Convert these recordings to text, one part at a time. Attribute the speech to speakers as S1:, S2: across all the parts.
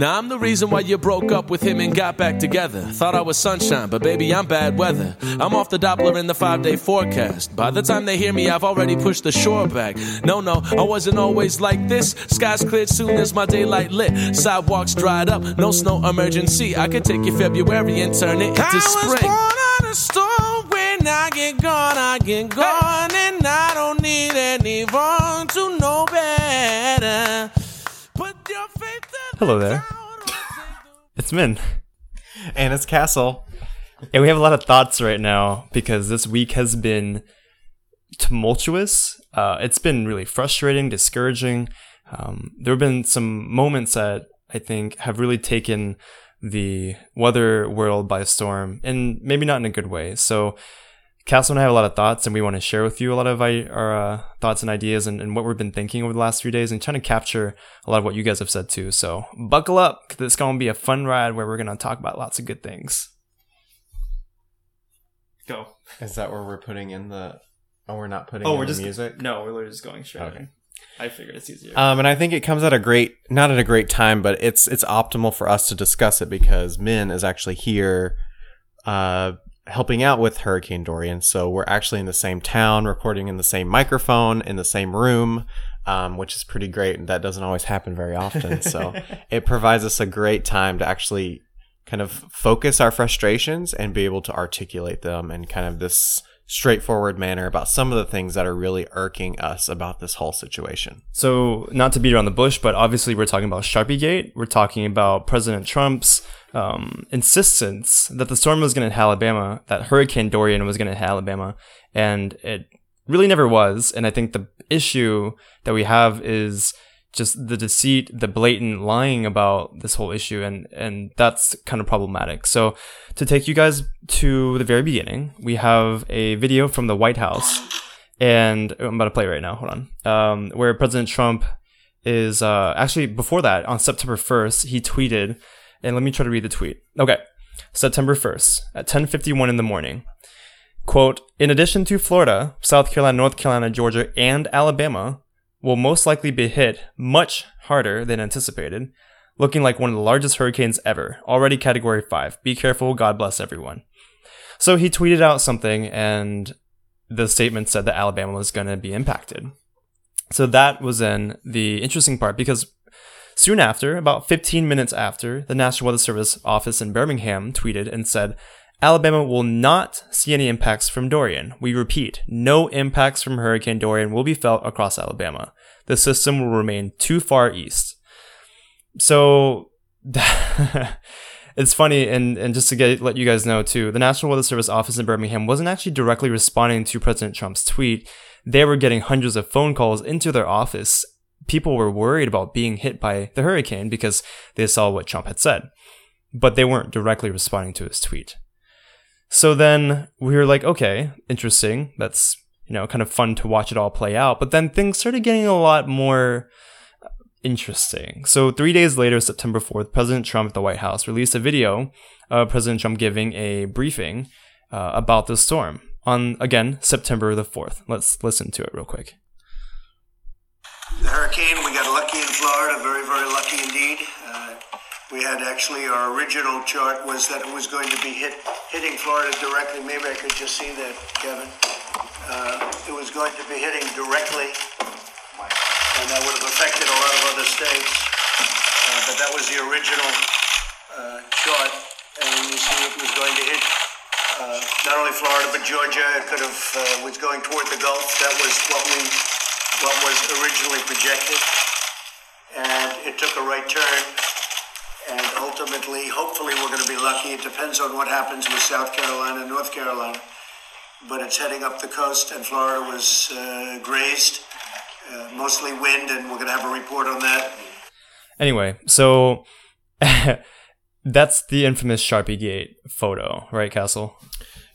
S1: Now I'm the reason why you broke up with him and got back together. Thought I was sunshine, but baby, I'm bad weather. I'm off the Doppler in the five day forecast. By the time they hear me, I've already pushed the shore back. No, no, I wasn't always like this. Skies cleared soon as my daylight lit. Sidewalks dried up, no snow emergency. I could take you February and turn it into
S2: I
S1: spring.
S2: was born on a storm when I get gone, I get gone, and I don't need anyone to know better.
S3: Hello there. It's Min.
S4: And it's Castle.
S3: And we have a lot of thoughts right now because this week has been tumultuous. Uh, it's been really frustrating, discouraging. Um, there have been some moments that I think have really taken the weather world by storm, and maybe not in a good way. So, Castle and I have a lot of thoughts, and we want to share with you a lot of our uh, thoughts and ideas and, and what we've been thinking over the last few days, and trying to capture a lot of what you guys have said too. So, buckle up, 'cause it's going to be a fun ride where we're going to talk about lots of good things. Go.
S4: Is that where we're putting in the? Oh, we're not putting
S3: Oh,
S4: in
S3: we're
S4: the
S3: just
S4: music.
S3: No, we're just going straight.
S4: Okay.
S3: in. I figured it's easier.
S4: Um, and I think it comes at a great, not at a great time, but it's it's optimal for us to discuss it because Min is actually here, uh, helping out with Hurricane Dorian. So we're actually in the same town, recording in the same microphone, in the same room, um, which is pretty great. And that doesn't always happen very often. So it provides us a great time to actually kind of focus our frustrations and be able to articulate them in kind of this straightforward manner about some of the things that are really irking us about this whole situation.
S3: So, not to beat around the bush, but obviously we're talking about Sharpie Gate. We're talking about President Trump's um, insistence that the storm was going to hit Alabama, that Hurricane Dorian was going to hit Alabama, and it really never was. And I think the issue that we have is just the deceit, the blatant lying about this whole issue, and and that's kind of problematic. So, to take you guys to the very beginning, we have a video from the White House and I'm about to play right now. Hold on. Um, where President Trump is uh, actually before that on September 1st, he tweeted, and let me try to read the tweet. Okay, September 1st at 10:51 in the morning. Quote: In addition to Florida, South Carolina, North Carolina, Georgia, and Alabama will most likely be hit much harder than anticipated, looking like one of the largest hurricanes ever. Already Category 5. Be careful. God bless everyone. So he tweeted out something, and the statement said that Alabama was going to be impacted. So that was in the interesting part because soon after, about 15 minutes after, the National Weather Service office in Birmingham tweeted and said, Alabama will not see any impacts from Dorian. We repeat, no impacts from Hurricane Dorian will be felt across Alabama. The system will remain too far east. So it's funny, and, and just to get let you guys know too, the National Weather Service office in Birmingham wasn't actually directly responding to President Trump's tweet. They were getting hundreds of phone calls into their office. People were worried about being hit by the hurricane because they saw what Trump had said, but they weren't directly responding to his tweet. So then we were like, okay, interesting. That's, you know, kind of fun to watch it all play out. But then things started getting a lot more interesting. So three days later, September 4th, President Trump at the White House released a video of President Trump giving a briefing uh, about the storm on, again, September the 4th. Let's listen to it real quick.
S5: The hurricane, we got lucky in Florida, very, very lucky indeed. Uh, we had actually, our original chart was that it was going to be hit, hitting Florida directly. Maybe I could just see that, Kevin. Uh, it was going to be hitting directly, and that would have affected a lot of other states. Uh, but that was the original uh, chart, and you see it was going to hit uh, not only Florida but Georgia. It could have uh, was going toward the Gulf. That was what we what was originally projected, and it took a right turn. And ultimately, hopefully, we're going to be lucky. It depends on what happens with South Carolina and North Carolina. But it's heading up the coast, and Florida was uh, grazed, uh, mostly wind, and we're going to have a report on that.
S3: Anyway, so that's the infamous Sharpie Gate photo, right, Castle?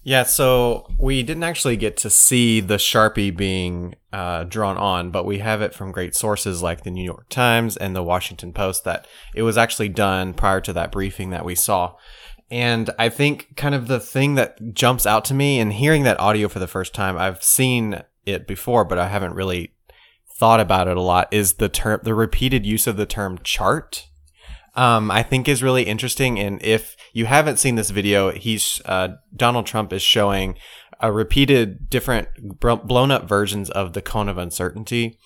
S4: Yeah, so we didn't actually get to see the Sharpie being uh, drawn on, but we have it from great sources like the New York Times and the Washington Post that it was actually done prior to that briefing that we saw. And I think kind of the thing that jumps out to me in hearing that audio for the first time, I've seen it before, but I haven't really thought about it a lot, is the term, the repeated use of the term chart. Um, I think is really interesting. And if you haven't seen this video, he's uh, Donald Trump is showing a repeated different blown up versions of the cone of uncertainty.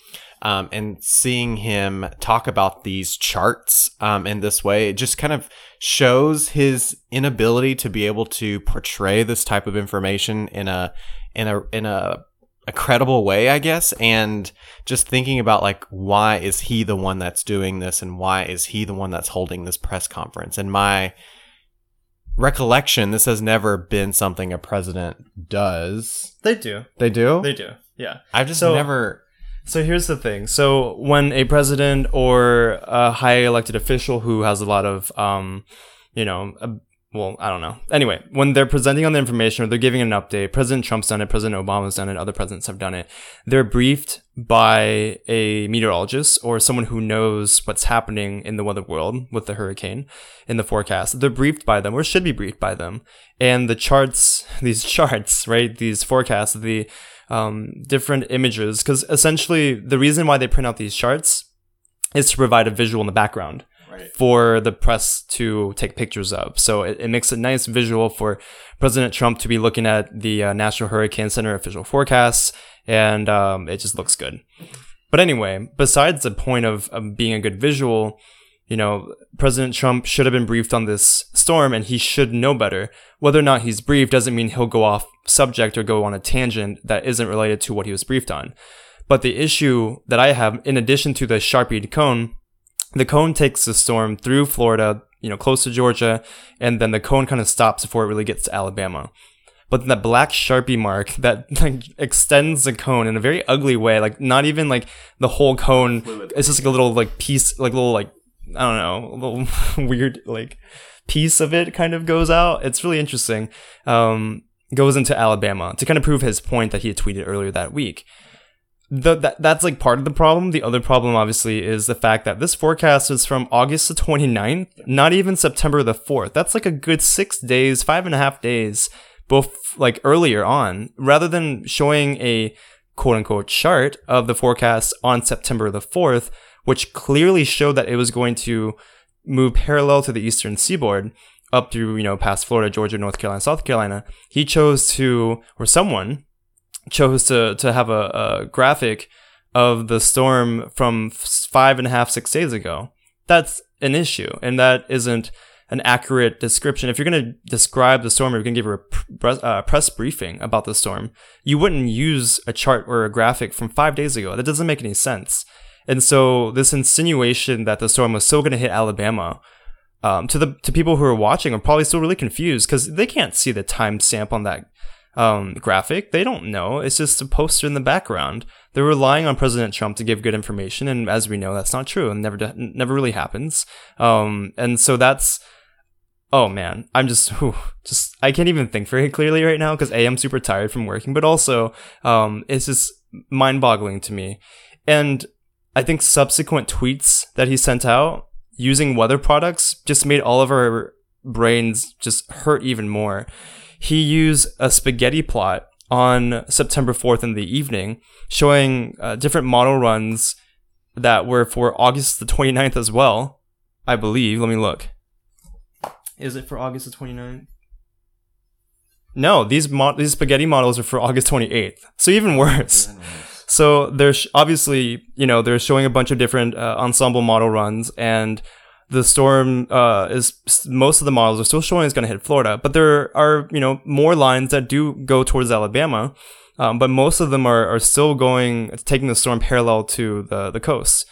S4: Um, and seeing him talk about these charts um, in this way, it just kind of shows his inability to be able to portray this type of information in a in a in a a credible way, I guess, and just thinking about like why is he the one that's doing this and why is he the one that's holding this press conference? And my recollection, this has never been something a president does.
S3: They do.
S4: They do?
S3: They do. Yeah.
S4: I've just
S3: So-
S4: never
S3: So here's the thing. So when a president or a high elected official who has a lot of, um, you know, a, well, I don't know. Anyway, when they're presenting on the information or they're giving an update, President Trump's done it, President Obama's done it, other presidents have done it. They're briefed by a meteorologist or someone who knows what's happening in the weather world with the hurricane in the forecast. They're briefed by them or should be briefed by them. And the charts, these charts, right? These forecasts, the um, different images, because essentially the reason why they print out these charts is to provide a visual in the background for the press to take pictures of. So it, it makes a nice visual for President Trump to be looking at the uh, National Hurricane Center official forecasts, and um, it just looks good. But anyway, besides the point of, of being a good visual, you know, President Trump should have been briefed on this storm and he should know better. Whether or not he's briefed doesn't mean he'll go off subject or go on a tangent that isn't related to what he was briefed on. But the issue that I have, in addition to the Sharpied cone, the cone takes the storm through Florida, you know, close to Georgia, and then the cone kind of stops before it really gets to Alabama. But then that black Sharpie mark that like extends the cone in a very ugly way, like not even like the whole cone. It's just like a little like piece, like little like I don't know, a little weird like piece of it kind of goes out. It's really interesting. Um, goes into Alabama to kind of prove his point that he had tweeted earlier that week. The, that, that's like part of the problem. The other problem, obviously, is the fact that this forecast is from August the 29th, not even September the 4th. That's like a good six days, five and a half days, both like earlier on, rather than showing a quote unquote chart of the forecast on September the 4th, which clearly showed that it was going to move parallel to the eastern seaboard up through, you know, past Florida, Georgia, North Carolina, South Carolina. He chose to, or someone chose to, to have a, a graphic of the storm from five and a half, six days ago. That's an issue. And that isn't an accurate description. If you're going to describe the storm, or you're going to give a press, uh, press briefing about the storm, you wouldn't use a chart or a graphic from five days ago. That doesn't make any sense. And so this insinuation that the storm was still going to hit Alabama, um, to the to people who are watching are probably still really confused because they can't see the timestamp on that um, graphic. They don't know. It's just a poster in the background. They're relying on President Trump to give good information, and as we know, that's not true and never de- never really happens. Um, and so that's oh man, I'm just whew, just I can't even think very clearly right now because a I'm super tired from working, but also um, it's just mind boggling to me. And I think subsequent tweets that he sent out using weather products just made all of our brains just hurt even more. He used a spaghetti plot on September 4th in the evening showing uh, different model runs that were for August the 29th as well, I believe. Let me look. Is it for August the 29th? No, these mo- these spaghetti models are for August 28th. So even worse. So there's obviously, you know, they're showing a bunch of different uh, ensemble model runs, and the storm uh, is most of the models are still showing it's going to hit Florida, but there are you know more lines that do go towards Alabama, um, but most of them are, are still going taking the storm parallel to the the coast.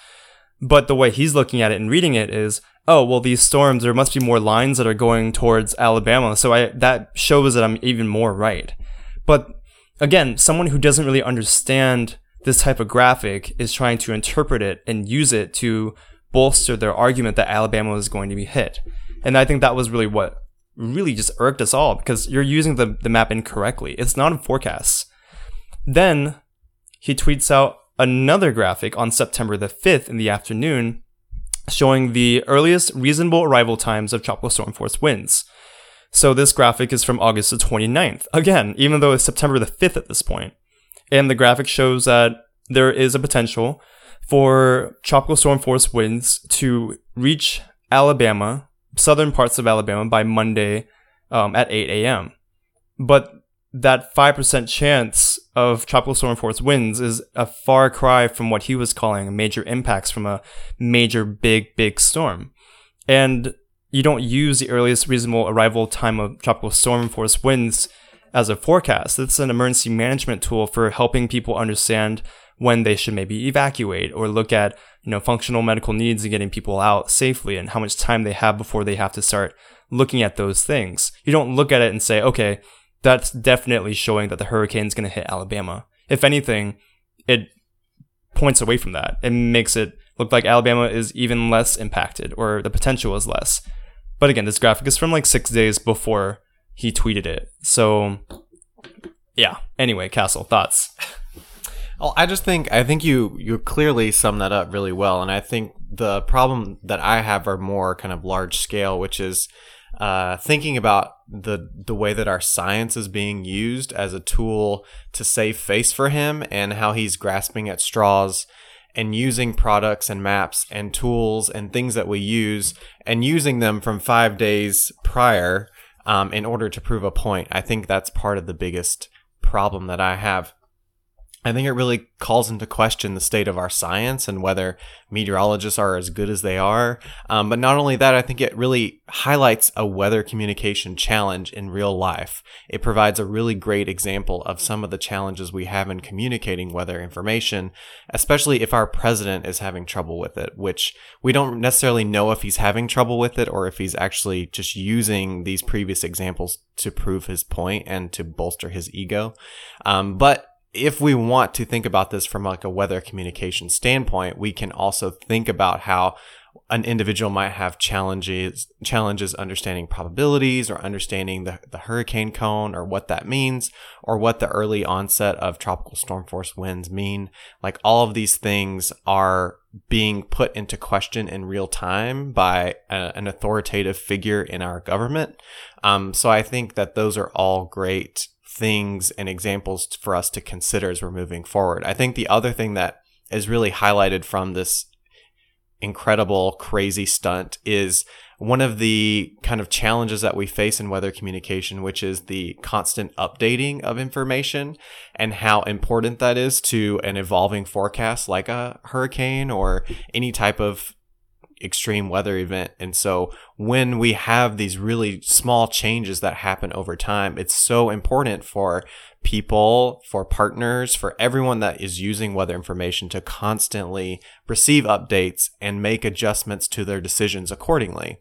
S3: But the way he's looking at it and reading it is, oh well, these storms there must be more lines that are going towards Alabama, so I that shows that I'm even more right. But again, someone who doesn't really understand this type of graphic is trying to interpret it and use it to bolster their argument that Alabama was going to be hit. And I think that was really what really just irked us all because you're using the, the map incorrectly. It's not in forecasts. Then he tweets out another graphic on September the 5th in the afternoon showing the earliest reasonable arrival times of tropical storm force winds. So this graphic is from August the 29th. Again, even though it's September the 5th at this point. And the graphic shows that there is a potential for tropical storm force winds to reach Alabama, southern parts of Alabama by Monday um, at 8 a.m. But that 5% chance of tropical storm force winds is a far cry from what he was calling major impacts from a major big, big storm. And you don't use the earliest reasonable arrival time of tropical storm force winds as a forecast. It's an emergency management tool for helping people understand when they should maybe evacuate or look at, you know, functional medical needs and getting people out safely and how much time they have before they have to start looking at those things. You don't look at it and say, okay, that's definitely showing that the hurricane's going to hit Alabama. If anything, it points away from that. It makes it look like Alabama is even less impacted or the potential is less. But again, this graphic is from like six days before he tweeted it. So, yeah. Anyway, Castle, thoughts?
S4: Well, I just think I think you you clearly sum that up really well, and I think the problem that I have are more kind of large scale, which is uh, thinking about the the way that our science is being used as a tool to save face for him, and how he's grasping at straws and using products and maps and tools and things that we use and using them from five days prior um, in order to prove a point. I think that's part of the biggest problem that I have. I think it really calls into question the state of our science and whether meteorologists are as good as they are. Um, but not only that, I think it really highlights a weather communication challenge in real life. It provides a really great example of some of the challenges we have in communicating weather information, especially if our president is having trouble with it, which we don't necessarily know if he's having trouble with it or if he's actually just using these previous examples to prove his point and to bolster his ego. Um, but if we want to think about this from like a weather communication standpoint, we can also think about how an individual might have challenges challenges understanding probabilities or understanding the, the hurricane cone or what that means or what the early onset of tropical storm force winds mean. Like all of these things are being put into question in real time by a, an authoritative figure in our government. Um, so i think that those are all great things and examples for us to consider as we're moving forward. I think the other thing that is really highlighted from this incredible, crazy stunt is one of the kind of challenges that we face in weather communication, which is the constant updating of information and how important that is to an evolving forecast like a hurricane or any type of extreme weather event. And so when we have these really small changes that happen over time, it's so important for people, for partners, for everyone that is using weather information to constantly receive updates and make adjustments to their decisions accordingly.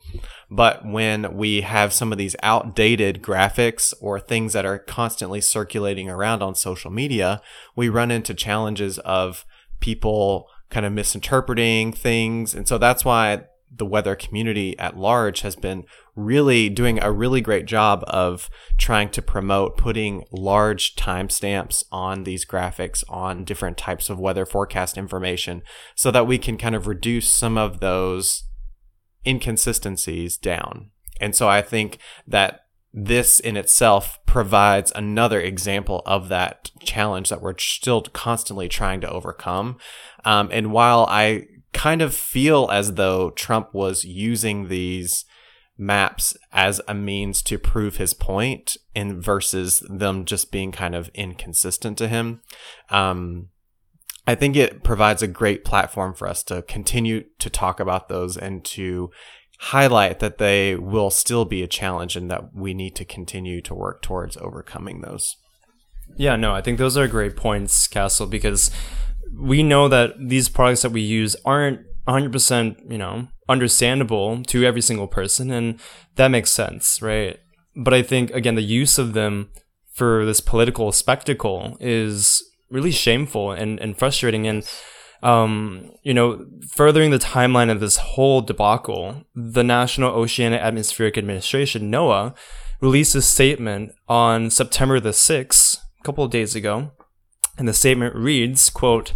S4: But when we have some of these outdated graphics or things that are constantly circulating around on social media, we run into challenges of people kind of misinterpreting things. And so that's why the weather community at large has been really doing a really great job of trying to promote putting large timestamps on these graphics on different types of weather forecast information so that we can kind of reduce some of those inconsistencies down. And so I think that this in itself provides another example of that challenge that we're still constantly trying to overcome. Um, and while I kind of feel as though Trump was using these maps as a means to prove his point in versus them just being kind of inconsistent to him. Um, I think it provides a great platform for us to continue to talk about those and to highlight that they will still be a challenge and that we need to continue to work towards overcoming those.
S3: Yeah, no, I think those are great points, Castle, because we know that these products that we use aren't 100%, you know, understandable to every single person, and that makes sense, right? But I think, again, the use of them for this political spectacle is really shameful and, and frustrating. And um, you know, furthering the timeline of this whole debacle, the National Oceanic Atmospheric Administration, NOAA, released a statement on September the 6th, a couple of days ago. And the statement reads, quote,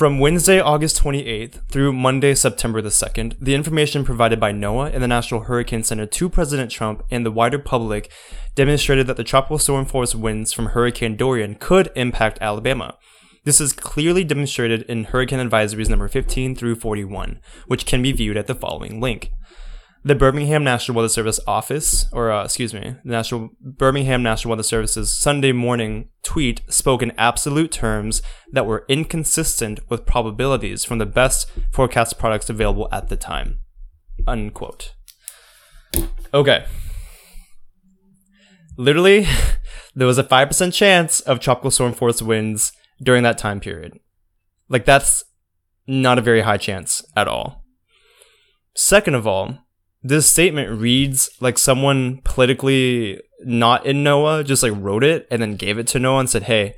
S3: from Wednesday, August 28th through Monday, September the 2nd, the information provided by NOAA and the National Hurricane Center to President Trump and the wider public demonstrated that the tropical storm force winds from Hurricane Dorian could impact Alabama. This is clearly demonstrated in Hurricane Advisories number 15 through 41, which can be viewed at the following link. the Birmingham National Weather Service office, or uh, excuse me, the National Birmingham National Weather Service's Sunday morning tweet spoke in absolute terms that were inconsistent with probabilities from the best forecast products available at the time. Unquote. Okay. Literally, there was a 5% chance of tropical storm force winds during that time period. Like, that's not a very high chance at all. Second of all, this statement reads like someone politically not in NOAA just like wrote it and then gave it to NOAA and said, hey,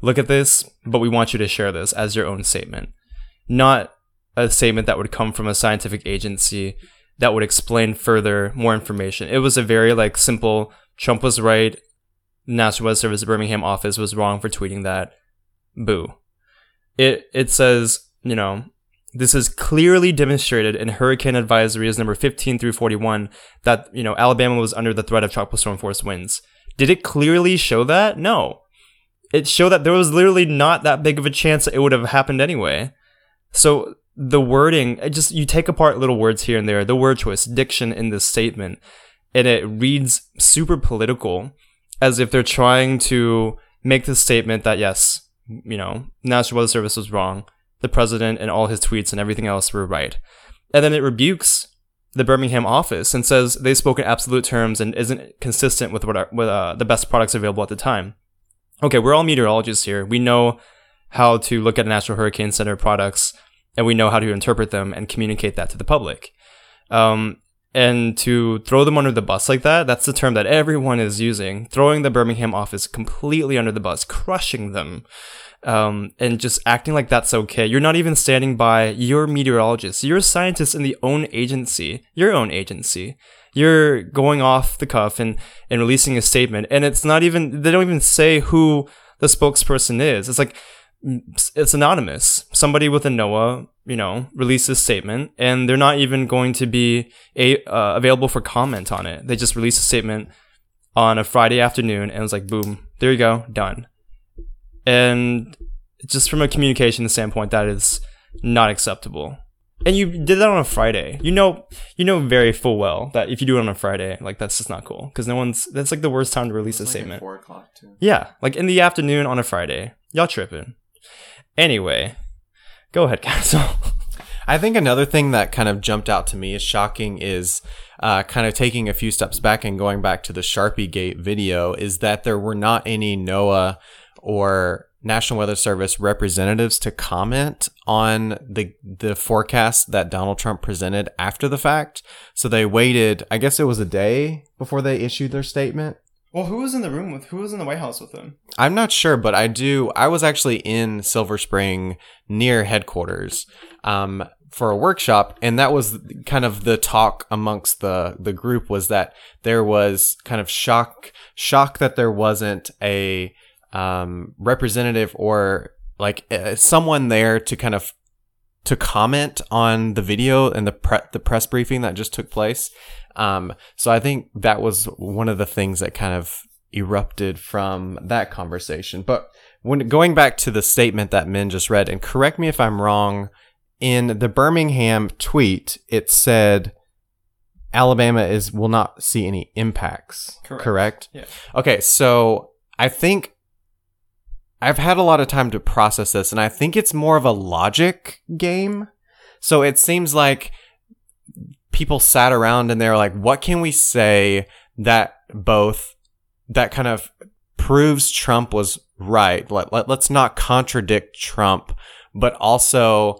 S3: look at this, but we want you to share this as your own statement. Not a statement that would come from a scientific agency that would explain further more information. It was a very like simple Trump was right, National Weather Service Birmingham office was wrong for tweeting that. Boo. It it says, you know, this is clearly demonstrated in hurricane advisories number 15 through 41 that, you know, Alabama was under the threat of tropical storm force winds. Did it clearly show that? No. It showed that there was literally not that big of a chance it would have happened anyway. So the wording, just you take apart little words here and there, the word choice, diction in this statement, and it reads super political as if they're trying to make the statement that yes, you know, National Weather Service was wrong the president and all his tweets and everything else were right. And then it rebukes the Birmingham office and says they spoke in absolute terms and isn't consistent with what are, with uh, the best products available at the time. Okay, we're all meteorologists here. We know how to look at National Hurricane Center products and we know how to interpret them and communicate that to the public. Um, and to throw them under the bus like that, that's the term that everyone is using. Throwing the Birmingham office completely under the bus, crushing them um, and just acting like that's okay. You're not even standing by your meteorologist. You're a scientist in the own agency, your own agency. You're going off the cuff and, and releasing a statement. And it's not even, they don't even say who the spokesperson is. It's like, it's anonymous. Somebody with a NOAA, you know, release a statement and they're not even going to be a, uh, available for comment on it. They just released a statement on a Friday afternoon and it was like, boom, there you go, done and just from a communication standpoint, that is not acceptable. And you did that on a Friday. You know, you know very full well that if you do it on a Friday, like that's just not cool because no one's. That's like the worst time to release a
S4: like
S3: statement.
S4: Four o'clock too.
S3: Yeah, like in the afternoon on a Friday. Y'all tripping. Anyway, go ahead, Castle.
S4: I think another thing that kind of jumped out to me as shocking is uh, kind of taking a few steps back and going back to the Sharpie Gate video is that there were not any NOAA or National Weather Service representatives to comment on the the forecast that Donald Trump presented after the fact. So they waited, I guess it was a day before they issued their statement.
S3: Well, who was in the room with who was in the White House with him?
S4: I'm not sure, but I do. I was actually in Silver Spring near headquarters um, for a workshop, and that was kind of the talk amongst the the group was that there was kind of shock shock that there wasn't a um, representative or like uh, someone there to kind of to comment on the video and the pre- the press briefing that just took place. Um, so I think that was one of the things that kind of erupted from that conversation. But when going back to the statement that Min just read, and correct me if I'm wrong, in the Birmingham tweet, it said Alabama is will not see any impacts.
S3: Correct.
S4: correct?
S3: Yeah.
S4: Okay, so I think I've had a lot of time to process this, and I think it's more of a logic game. So it seems like people sat around and they're like, what can we say that both, that kind of proves Trump was right? Let, let, let's not contradict Trump, but also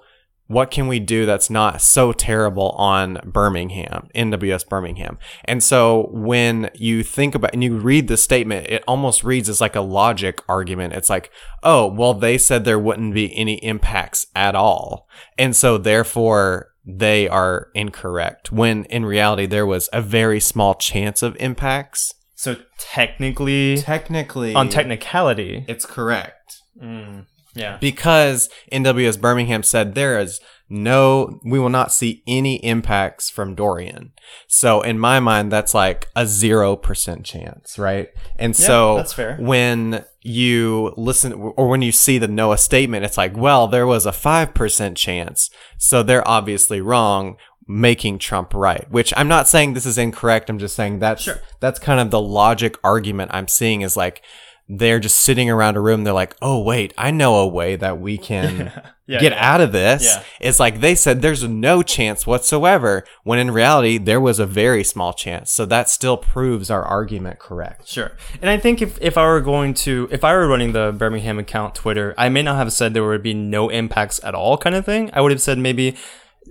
S4: what can we do that's not so terrible on Birmingham, NWS Birmingham? And so when you think about and you read the statement, it almost reads as like a logic argument. It's like, oh, well, they said there wouldn't be any impacts at all. And so therefore they are incorrect when in reality there was a very small chance of impacts.
S3: So technically,
S4: Technically,
S3: on technicality,
S4: it's correct.
S3: Mm, yeah.
S4: because NWS Birmingham said there is no, we will not see any impacts from Dorian. So in my mind, that's like a 0% chance, right? And so
S3: that's fair.
S4: when you listen or when you see the NOAA statement, it's like, well, there was a 5% chance. So they're obviously wrong. making Trump right. Which I'm not saying this is incorrect. I'm just saying that's that's kind of the logic argument I'm seeing is like they're just sitting around a room. They're like, oh wait, I know a way that we can
S3: Yeah,
S4: get
S3: yeah.
S4: out of this.
S3: Yeah.
S4: It's like they said there's no chance whatsoever, when in reality there was a very small chance. So that still proves our argument correct.
S3: Sure. And I think if, if I were going to, if I were running the Birmingham account Twitter, I may not have said there would be no impacts at all kind of thing. I would have said maybe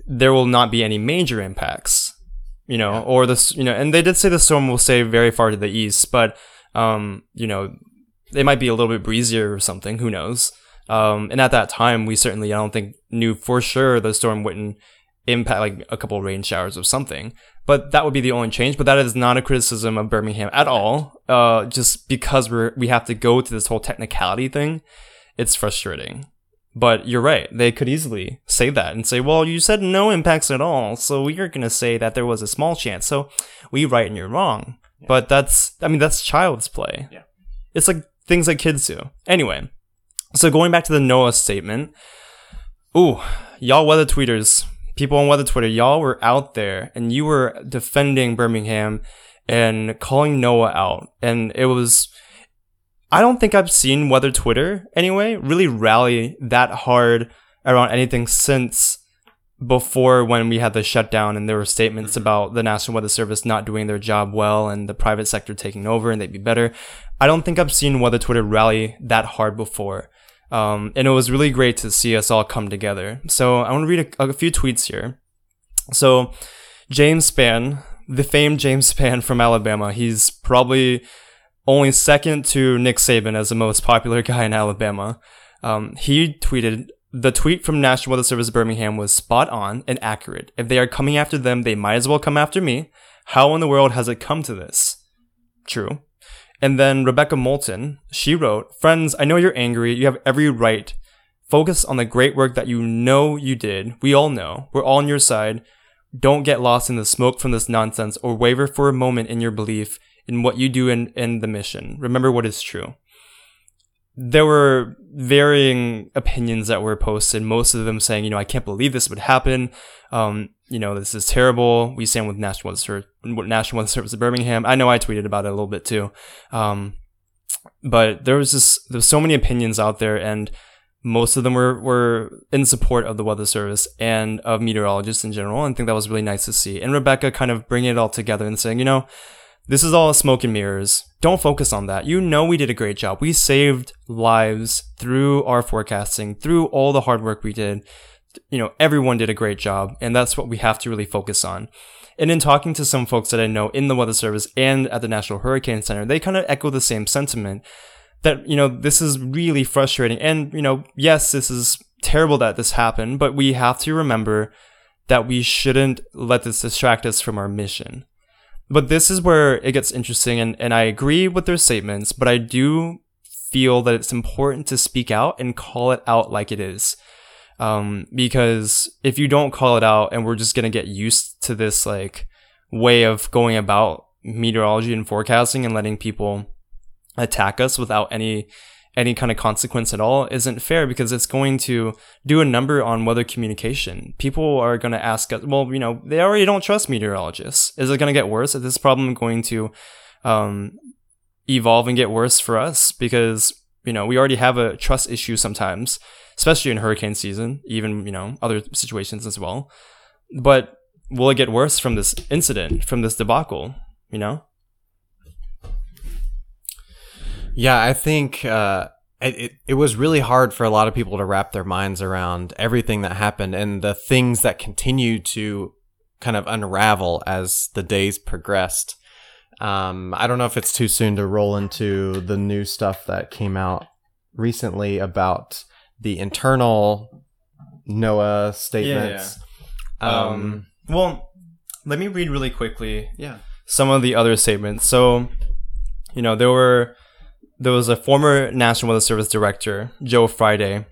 S3: there will not be any major impacts, you know, or this, you know, and they did say the storm will stay very far to the east, but, um, you know, it might be a little bit breezier or something. Who knows? Um, and at that time, we certainly, I don't think, knew for sure the storm wouldn't impact like a couple rain showers or something. But that would be the only change. But that is not a criticism of Birmingham at all. Uh, just because we're we have to go to this whole technicality thing, it's frustrating. But you're right. They could easily say that and say, "Well, you said no impacts at all, so we are going to say that there was a small chance." So we right and you're wrong. But that's, I mean, that's child's play.
S4: Yeah.
S3: It's like things kids do. Anyway, so going back to the NOAA statement, ooh, y'all weather tweeters, people on weather Twitter, y'all were out there and you were defending Birmingham and calling NOAA out. And it was, I don't think I've seen weather Twitter anyway really rally that hard around anything since before when we had the shutdown and there were statements about the National Weather Service not doing their job well and the private sector taking over and they'd be better. I don't think I've seen weather Twitter rally that hard before. Um, and it was really great to see us all come together. So I want to read a, a few tweets here. So James Spann, the famed James Spann from Alabama, he's probably only second to Nick Saban as the most popular guy in Alabama. Um, he tweeted, the tweet from National Weather Service Birmingham was spot on and accurate. If they are coming after them, they might as well come after me. How in the world has it come to this? True. And then Rebecca Moulton, she wrote, Friends, I know you're angry. You have every right. Focus on the great work that you know you did. We all know. We're all on your side. Don't get lost in the smoke from this nonsense or waver for a moment in your belief in what you do in, in the mission. Remember what is true. There were varying opinions that were posted, most of them saying, you know, I can't believe this would happen. Um, you know, this is terrible. We stand with National Weather, National Weather Service of Birmingham. I know I tweeted about it a little bit too. Um, but there was just, there was so many opinions out there and most of them were, were in support of the weather service and of meteorologists in general. And I think that was really nice to see. And Rebecca kind of bringing it all together and saying, you know, this is all smoke and mirrors. Don't focus on that. You know we did a great job. We saved lives through our forecasting, through all the hard work we did. You know, everyone did a great job, and that's what we have to really focus on. And in talking to some folks that I know in the Weather Service and at the National Hurricane Center, they kind of echo the same sentiment that, you know, this is really frustrating. And, you know, yes, this is terrible that this happened, but we have to remember that we shouldn't let this distract us from our mission. But this is where it gets interesting, and, and I agree with their statements, but I do feel that it's important to speak out and call it out like it is. Um, because if you don't call it out and we're just gonna get used to this like way of going about meteorology and forecasting and letting people attack us without any any kind of consequence at all isn't fair because it's going to do a number on weather communication. People are going to ask us, well, you know, they already don't trust meteorologists. Is it going to get worse? Is this problem going to um, evolve and get worse for us? Because, you know, we already have a trust issue sometimes, especially in hurricane season, even, you know, other situations as well. But will it get worse from this incident, from this debacle, you know?
S4: Yeah, I think uh, it, it, it was really hard for a lot of people to wrap their minds around everything that happened and the things that continue to kind of unravel as the days progressed. Um, I don't know if it's too soon to roll into the new stuff that came out recently about the internal NOAA statements.
S3: Um, well, let me read really quickly
S4: yeah.
S3: some of the other statements. So, you know, there were there was a former National Weather Service director, Joe Friday,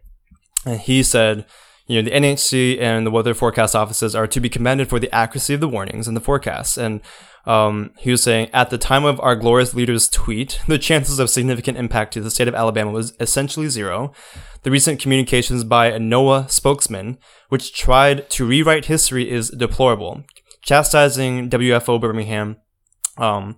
S3: and he said, you know, the NHC and the weather forecast offices are to be commended for the accuracy of the warnings and the forecasts. And Um, he was saying, at the time of our glorious leader's tweet, the chances of significant impact to the state of Alabama was essentially zero. The recent communications by a NOAA spokesman, which tried to rewrite history, is deplorable. Chastising WFO Birmingham um,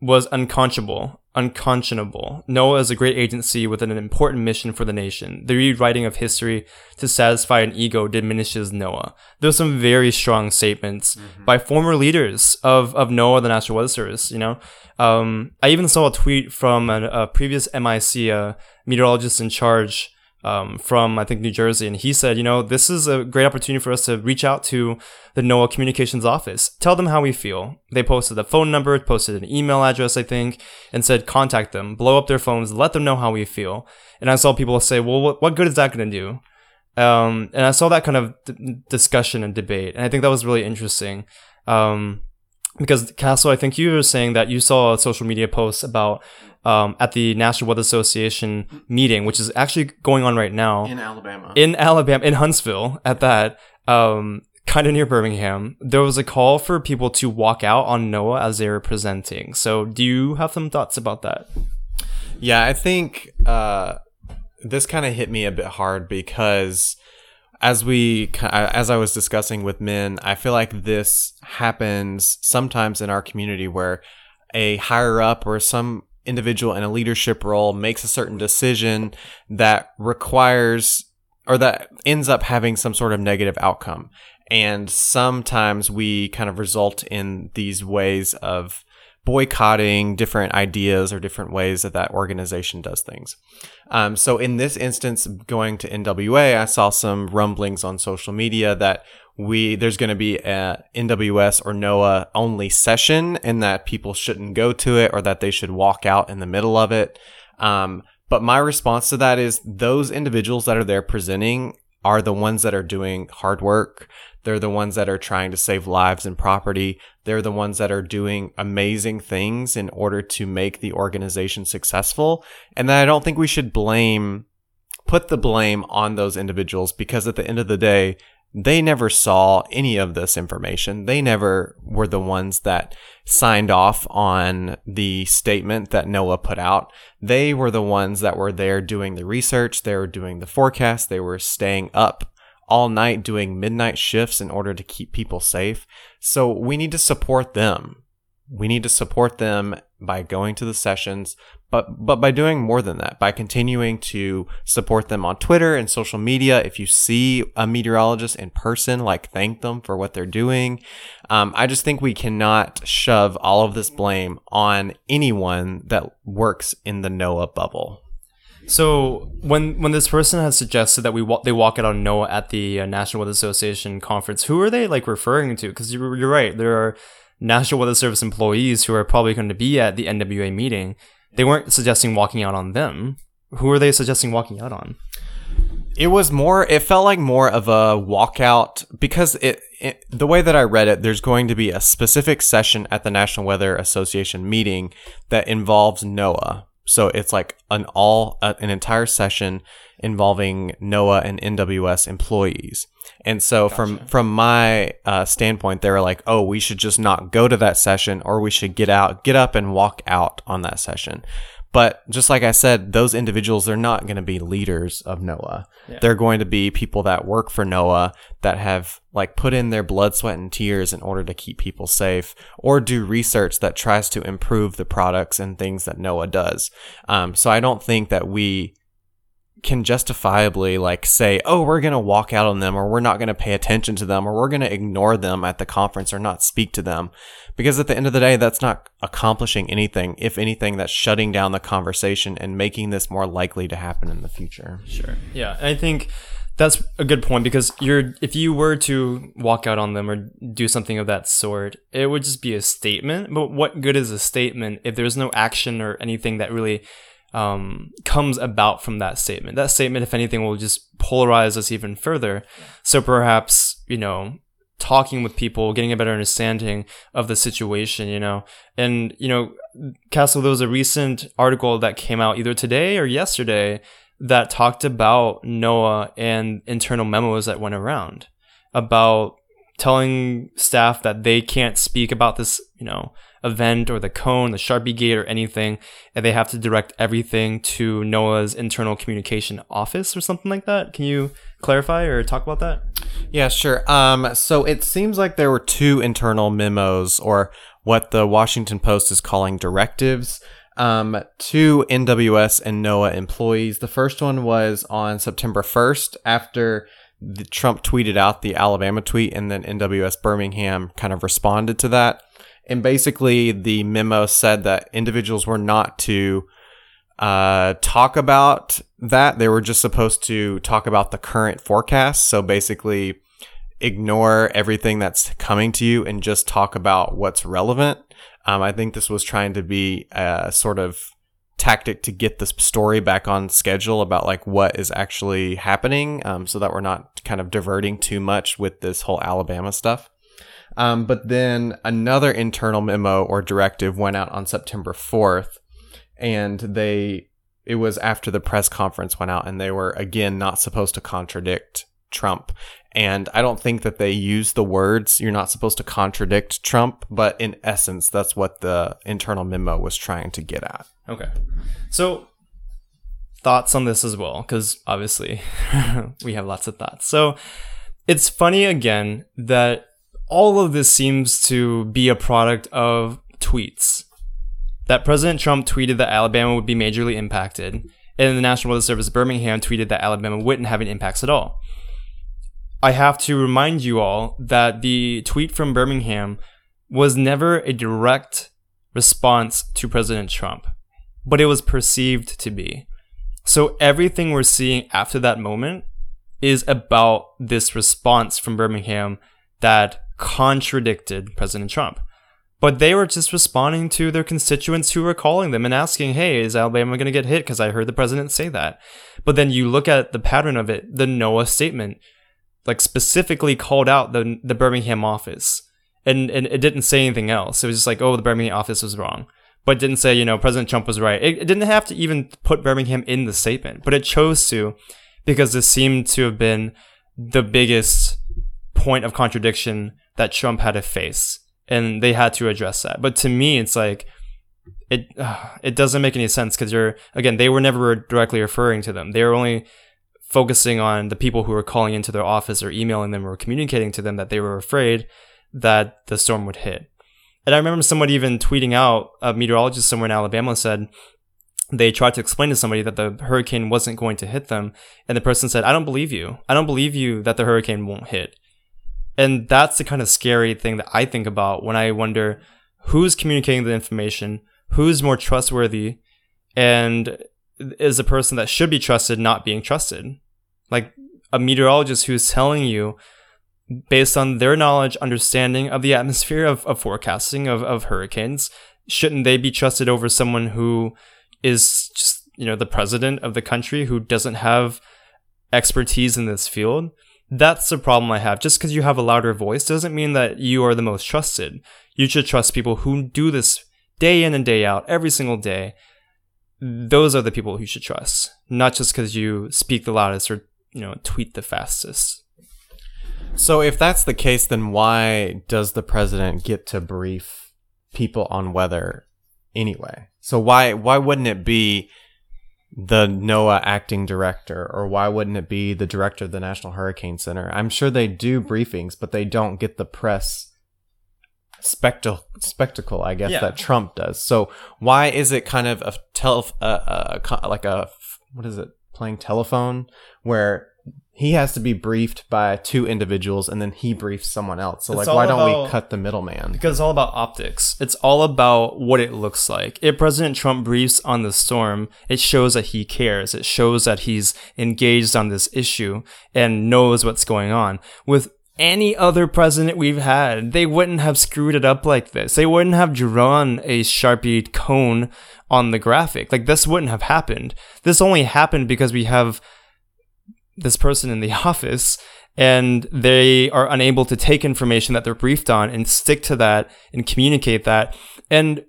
S3: was unconscionable. Unconscionable. NOAA is a great agency with an important mission for the nation. The rewriting of history to satisfy an ego diminishes NOAA. There's some very strong statements mm-hmm. by former leaders of, of NOAA, the National Weather Service, you know. Um, I even saw a tweet from a, a previous MIC uh, meteorologist in charge um, from I think New Jersey, and he said, you know, this is a great opportunity for us to reach out to the NOAA communications office, tell them how we feel. They posted a phone number, posted an email address, I think, and said contact them, blow up their phones, let them know how we feel. And I saw people say, well, what, what good is that going to do? Um, and I saw that kind of d- discussion and debate, and I think that was really interesting. Um, because Castle, I think you were saying that you saw a social media post about um, at the National Weather Association meeting, which is actually going on right now
S4: in Alabama.
S3: In Alabama, in Huntsville, at that, um, kind of near Birmingham, there was a call for people to walk out on NOAA as they were presenting. So, do you have some thoughts about that?
S4: Yeah, I think uh, this kind of hit me a bit hard because as we as I was discussing with Min, I feel like this happens sometimes in our community where a higher up or some individual in a leadership role makes a certain decision that requires or that ends up having some sort of negative outcome. And sometimes we kind of result in these ways of boycotting different ideas or different ways that that organization does things. Um, so in this instance, going to NWA, I saw some rumblings on social media that we there's going to be a NWS or NOAA only session, and that people shouldn't go to it or that they should walk out in the middle of it. Um, but my response to that is those individuals that are there presenting are the ones that are doing hard work. They're the ones that are trying to save lives and property. They're the ones that are doing amazing things in order to make the organization successful. And that I don't think we should blame, put the blame on those individuals because at the end of the day, they never saw any of this information. They never were the ones that signed off on the statement that NOAA put out. They were the ones that were there doing the research. They were doing the forecast. They were staying up all night doing midnight shifts in order to keep people safe. So we need to support them. We need to support them by going to the sessions, but but by doing more than that, by continuing to support them on Twitter and social media. If you see a meteorologist in person, like thank them for what they're doing. Um, I just think we cannot shove all of this blame on anyone that works in the NOAA bubble.
S3: So when when this person has suggested that we wa- they walk out on NOAA at the uh, National Weather Association conference, who are they like referring to? Because you're, you're right, there are National Weather Service employees who are probably going to be at the NWA meeting they weren't suggesting walking out on them. Who are they suggesting walking out on?
S4: It was more. It felt like more of a walkout because it, it, The way that I read it, there's going to be a specific session at the National Weather Association meeting that involves NOAA. So it's like an all uh, an entire session involving NOAA and NWS employees. And so gotcha. from from my uh, standpoint, they were like, "Oh, we should just not go to that session, or we should get out, get up, and walk out on that session." But just like I said, those individuals they're not going to be leaders of NOAA. Yeah. They're going to be people that work for NOAA that have like put in their blood, sweat, and tears in order to keep people safe, or do research that tries to improve the products and things that NOAA does. Um, so I don't think that we can justifiably like say, "Oh, we're going to walk out on them or we're not going to pay attention to them or we're going to ignore them at the conference or not speak to them." Because at the end of the day, that's not accomplishing anything. If anything, that's shutting down the conversation and making this more likely to happen in the future.
S3: Sure. Yeah, I think that's a good point because you're if you were to walk out on them or do something of that sort, it would just be a statement. But what good is a statement if there's no action or anything that really um, comes about from that statement. That statement, if anything, will just polarize us even further. So perhaps, you know, talking with people, getting a better understanding of the situation, you know, and, you know, Castle, there was a recent article that came out either today or yesterday that talked about NOAA and internal memos that went around about telling staff that they can't speak about this, you know, event or the cone, the Sharpie gate or anything, and they have to direct everything to NOAA's internal communication office or something like that. Can you clarify or talk about that?
S4: Yeah, sure. Um, so it seems like there were two internal memos, or what the Washington Post is calling directives, um, to NWS and NOAA employees. The first one was on September 1st after the Trump tweeted out the Alabama tweet, and then NWS Birmingham kind of responded to that. And basically, the memo said that individuals were not to uh, talk about that. They were just supposed to talk about the current forecast. So basically, ignore everything that's coming to you and just talk about what's relevant. Um, I think this was trying to be a sort of tactic to get the story back on schedule about like what is actually happening um, so that we're not kind of diverting too much with this whole Alabama stuff. Um, but then another internal memo or directive went out on September 4th, and they it was after the press conference went out, and they were again not supposed to contradict Trump. And I don't think that they use the words you're not supposed to contradict Trump, but in essence, that's what the internal memo was trying to get at.
S3: Okay. So, thoughts on this as well, because obviously we have lots of thoughts. So, it's funny again that all of this seems to be a product of tweets. That President Trump tweeted that Alabama would be majorly impacted, and the National Weather Service of Birmingham tweeted that Alabama wouldn't have any impacts at all. I have to remind you all that the tweet from Birmingham was never a direct response to President Trump, but it was perceived to be. So everything we're seeing after that moment is about this response from Birmingham that contradicted President Trump. But they were just responding to their constituents who were calling them and asking, hey, is Alabama going to get hit? Because I heard the president say that. But then you look at the pattern of it, the NOAA statement, like specifically called out the, the Birmingham office. And, and it didn't say anything else. It was just like, oh, the Birmingham office was wrong. But didn't say, you know, President Trump was right. It, it didn't have to even put Birmingham in the statement, but it chose to because this seemed to have been the biggest point of contradiction that Trump had to face, and they had to address that. But to me, it's like it uh, it doesn't make any sense because you're again they were never directly referring to them. They were only focusing on the people who were calling into their office or emailing them or communicating to them that they were afraid that the storm would hit. And I remember somebody even tweeting out, a meteorologist somewhere in Alabama said they tried to explain to somebody that the hurricane wasn't going to hit them. And the person said, I don't believe you. I don't believe you that the hurricane won't hit. And that's the kind of scary thing that I think about when I wonder who's communicating the information, who's more trustworthy, and is a person that should be trusted not being trusted. Like a meteorologist who's telling you based on their knowledge, understanding of the atmosphere of, of forecasting of, of hurricanes, shouldn't they be trusted over someone who is just, you know, the president of the country who doesn't have expertise in this field? That's the problem I have. Just because you have a louder voice doesn't mean that you are the most trusted. You should trust people who do this day in and day out, every single day. Those are the people you should trust, not just because you speak the loudest or you know tweet the fastest.
S4: So if that's the case, then why does the president get to brief people on weather anyway? So why why wouldn't it be the NOAA acting director, or why wouldn't it be the director of the National Hurricane Center? I'm sure they do briefings, but they don't get the press spectacle, spectacle I guess,
S3: Yeah.
S4: that Trump does. So why is it kind of a tel, uh, uh, like a what is it, playing telephone, where he has to be briefed by two individuals and then he briefs someone else. So
S3: It's
S4: like, why
S3: all
S4: don't we cut the middleman?
S3: Because it's all about optics. It's all about what it looks like. If President Trump briefs on the storm, it shows that he cares. It shows that he's engaged on this issue and knows what's going on. With any other president we've had, they wouldn't have screwed it up like this. They wouldn't have drawn a Sharpie cone on the graphic. Like this wouldn't have happened. This only happened because we have this person in the office and they are unable to take information that they're briefed on and stick to that and communicate that. And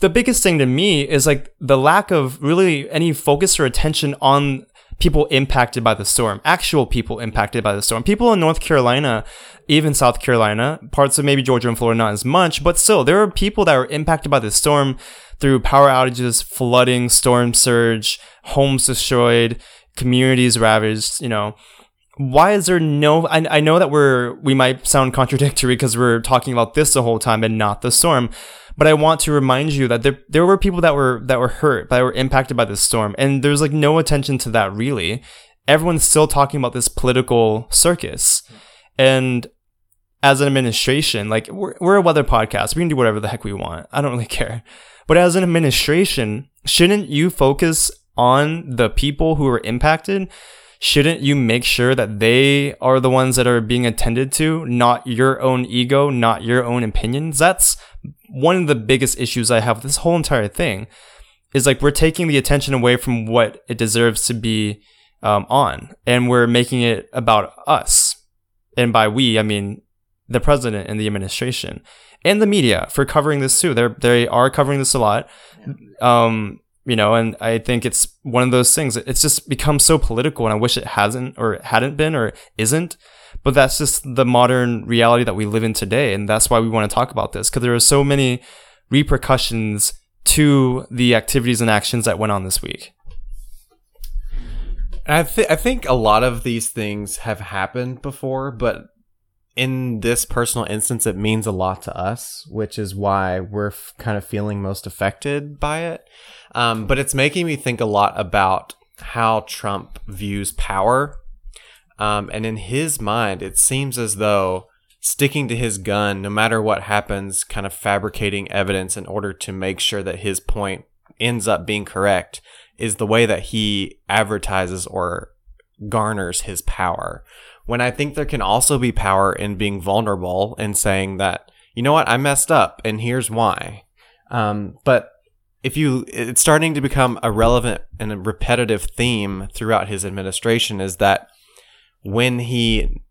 S3: the biggest thing to me is like the lack of really any focus or attention on people impacted by the storm, actual people impacted by the storm. People in North Carolina, even South Carolina, parts of maybe Georgia and Florida, not as much, but still, there are people that were impacted by the storm through power outages, flooding, storm surge, homes destroyed, communities ravaged, you know. Why is there no? I, I know that we're we might sound contradictory because we're talking about this the whole time and not the storm, but I want to remind you that there there were people that were that were hurt, that were impacted by the storm, and there's like no attention to that really. Everyone's still talking about this political circus, and as an administration, like we're, we're a weather podcast, we can do whatever the heck we want. I don't really care. But as an administration, shouldn't you focus on the people who are impacted? Shouldn't you make sure that they are the ones that are being attended to, not your own ego, not your own opinions? That's one of the biggest issues I have with this whole entire thing is like we're taking the attention away from what it deserves to be um, on, and we're making it about us. And by we, I mean the president and the administration and the media for covering this too. They're they are covering this a lot. Um, you know, and I think it's one of those things. It's just become so political, and I wish it hasn't or it hadn't been or isn't. But that's just the modern reality that we live in today, and that's why we want to talk about this because there are so many repercussions to the activities and actions that went on this week.
S4: I, th- I think a lot of these things have happened before, but in this personal instance, it means a lot to us, which is why we're f- kind of feeling most affected by it. Um, but it's making me think a lot about how Trump views power. Um, and in his mind, it seems as though sticking to his gun, no matter what happens, kind of fabricating evidence in order to make sure that his point ends up being correct, is the way that he advertises or garners his power. When I think there can also be power in being vulnerable and saying that, you know what, I messed up and here's why. Um, but if you, it's starting to become a relevant and a repetitive theme throughout his administration is that when he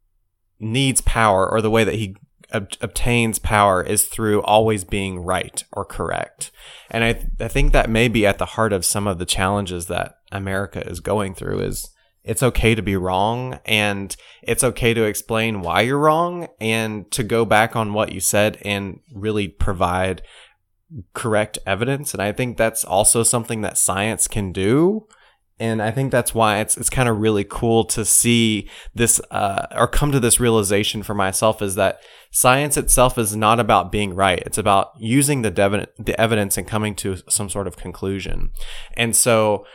S4: needs power or the way that he ob- obtains power is through always being right or correct. And I, th- I think that may be at the heart of some of the challenges that America is going through is it's okay to be wrong and it's okay to explain why you're wrong and to go back on what you said and really provide correct evidence. And I think that's also something that science can do and I think that's why it's it's kind of really cool to see this uh, or come to this realization for myself is that science itself is not about being right. It's about using the dev- the evidence and coming to some sort of conclusion. And so,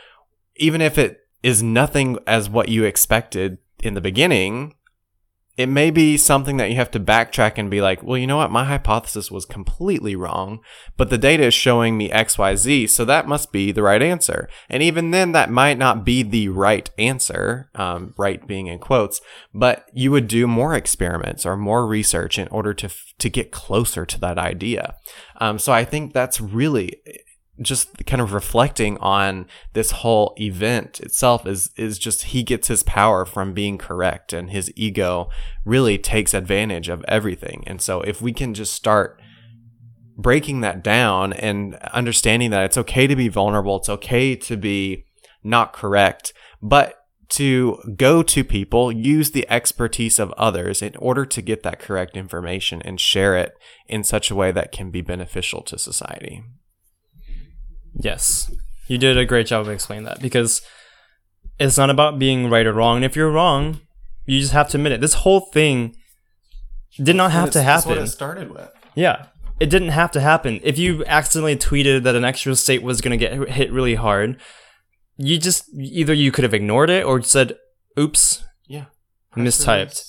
S4: even if it is nothing as what you expected in the beginning, it may be something that you have to backtrack and be like, well, you know what? My hypothesis was completely wrong, but the data is showing me XYZ, so that must be the right answer. And even then, that might not be the right answer, um, right being in quotes, but you would do more experiments or more research in order to, to get closer to that idea. Um, so I think that's really just kind of reflecting on this whole event itself is is just he gets his power from being correct and his ego really takes advantage of everything. And so if we can just start breaking that down and understanding that it's okay to be vulnerable, it's okay to be not correct, but to go to people, use the expertise of others in order to get that correct information and share it in such a way that can be beneficial to society.
S3: Yes. You did a great job of explaining that because it's not about being right or wrong. And if you're wrong, you just have to admit it. This whole thing did not have to happen.
S4: That's what it started with.
S3: Yeah. It didn't have to happen. If you accidentally tweeted that an extra state was going to get hit really hard, you just either you could have ignored it or said, oops,
S4: Yeah.
S3: mistyped.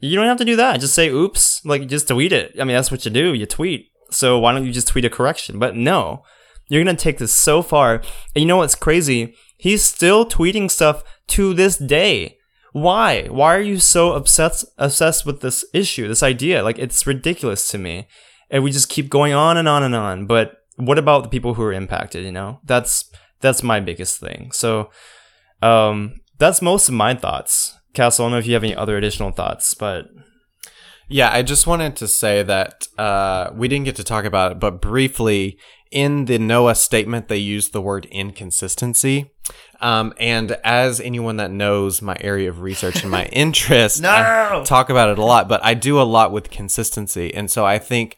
S3: You don't have to do that. Just say oops, like just tweet it. I mean, that's what you do. You tweet. So why don't you just tweet a correction? But no, you're to take this so far. And you know what's crazy? He's still tweeting stuff to this day. Why? Why are you so obsessed obsessed with this issue, this idea? Like it's ridiculous to me. And we just keep going on and on and on. But what about the people who are impacted, you know? That's that's my biggest thing. So um that's most of my thoughts. Castle, I don't know if you have any other additional thoughts, but
S4: Yeah, I just wanted to say that uh, we didn't get to talk about it, but briefly in the NOAA statement, they use the word inconsistency. Um, and as anyone that knows my area of research and my interest, I talk about it a lot, but I do a lot with consistency. And so I think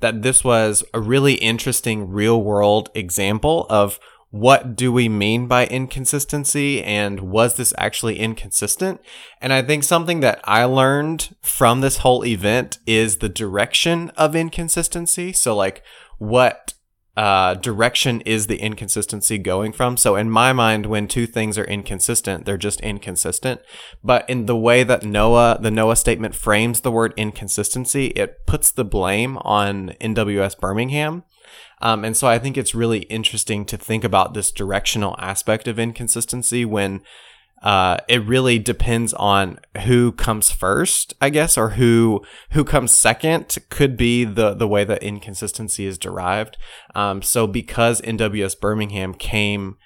S4: that this was a really interesting real world example of what do we mean by inconsistency and was this actually inconsistent? And I think something that I learned from this whole event is the direction of inconsistency. So like what uh, direction is the inconsistency going from? So in my mind, when two things are inconsistent, they're just inconsistent. But in the way that NOAA, the NOAA statement frames the word inconsistency, it puts the blame on NWS Birmingham. Um, and so I think it's really interesting to think about this directional aspect of inconsistency when uh, it really depends on who comes first, I guess, or who who comes second. Could be the the way that inconsistency is derived. Um, so because NWS Birmingham came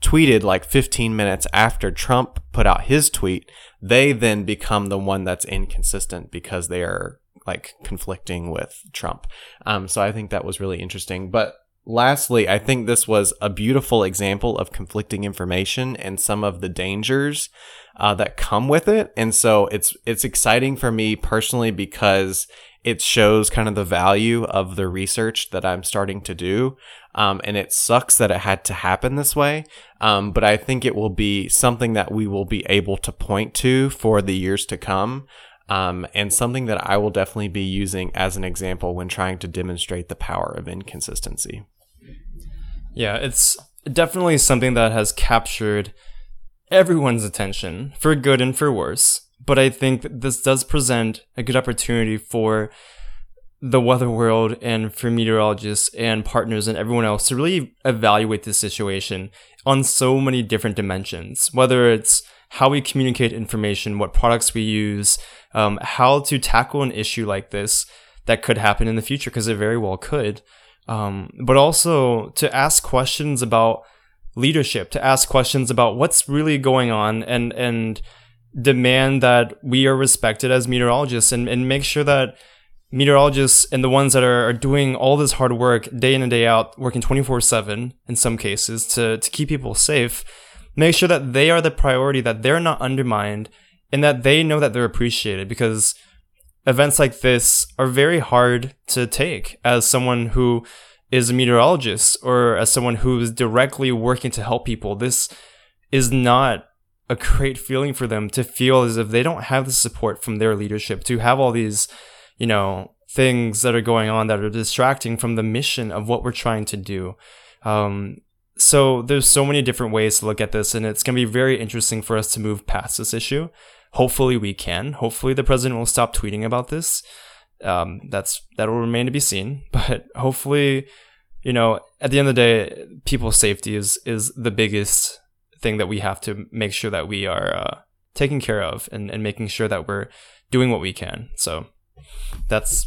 S4: tweeted like 15 minutes after Trump put out his tweet, they then become the one that's inconsistent because they are like conflicting with Trump. Um, so I think that was really interesting. But lastly, I think this was a beautiful example of conflicting information and some of the dangers uh, that come with it. And so it's it's exciting for me personally because it shows kind of the value of the research that I'm starting to do. Um, and it sucks that it had to happen this way. Um, but I think it will be something that we will be able to point to for the years to come. Um, and something that I will definitely be using as an example when trying to demonstrate the power of inconsistency.
S3: Yeah, it's definitely something that has captured everyone's attention for good and for worse. But I think this does present a good opportunity for the weather world and for meteorologists and partners and everyone else to really evaluate this situation on so many different dimensions, whether it's how we communicate information, what products we use, um, how to tackle an issue like this that could happen in the future, because it very well could. Um, but also to ask questions about leadership, to ask questions about what's really going on and, and demand that we are respected as meteorologists and, and make sure that meteorologists and the ones that are, are doing all this hard work day in and day out, working 24 7 in some cases to, to keep people safe, make sure that they are the priority, that they're not undermined, and that they know that they're appreciated because events like this are very hard to take as someone who is a meteorologist or as someone who is directly working to help people. This is not a great feeling for them to feel as if they don't have the support from their leadership, to have all these, you know, things that are going on that are distracting from the mission of what we're trying to do. Um, so there's so many different ways to look at this, and it's going to be very interesting for us to move past this issue. Hopefully, we can. Hopefully, the president will stop tweeting about this. Um, that's that will remain to be seen. But hopefully, you know, at the end of the day, people's safety is is the biggest thing that we have to make sure that we are uh, taking care of and, and making sure that we're doing what we can. So that's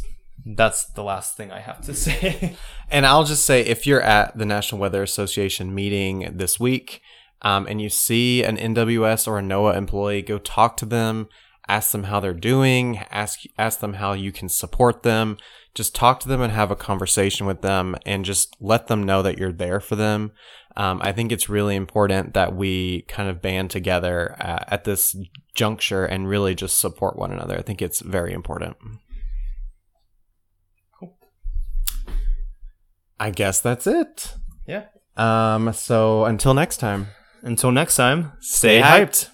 S3: that's the last thing I have to say.
S4: and I'll just say if you're at the National Weather Association meeting this week um, and you see an NWS or a NOAA employee, go talk to them, ask them how they're doing, ask ask them how you can support them. Just talk to them and have a conversation with them, and just let them know that you're there for them. Um, I think it's really important that we kind of band together at, at this juncture and really just support one another. I think it's very important. Cool. I guess that's it.
S3: Yeah.
S4: Um, so until next time,
S3: Until next time,
S4: stay hyped.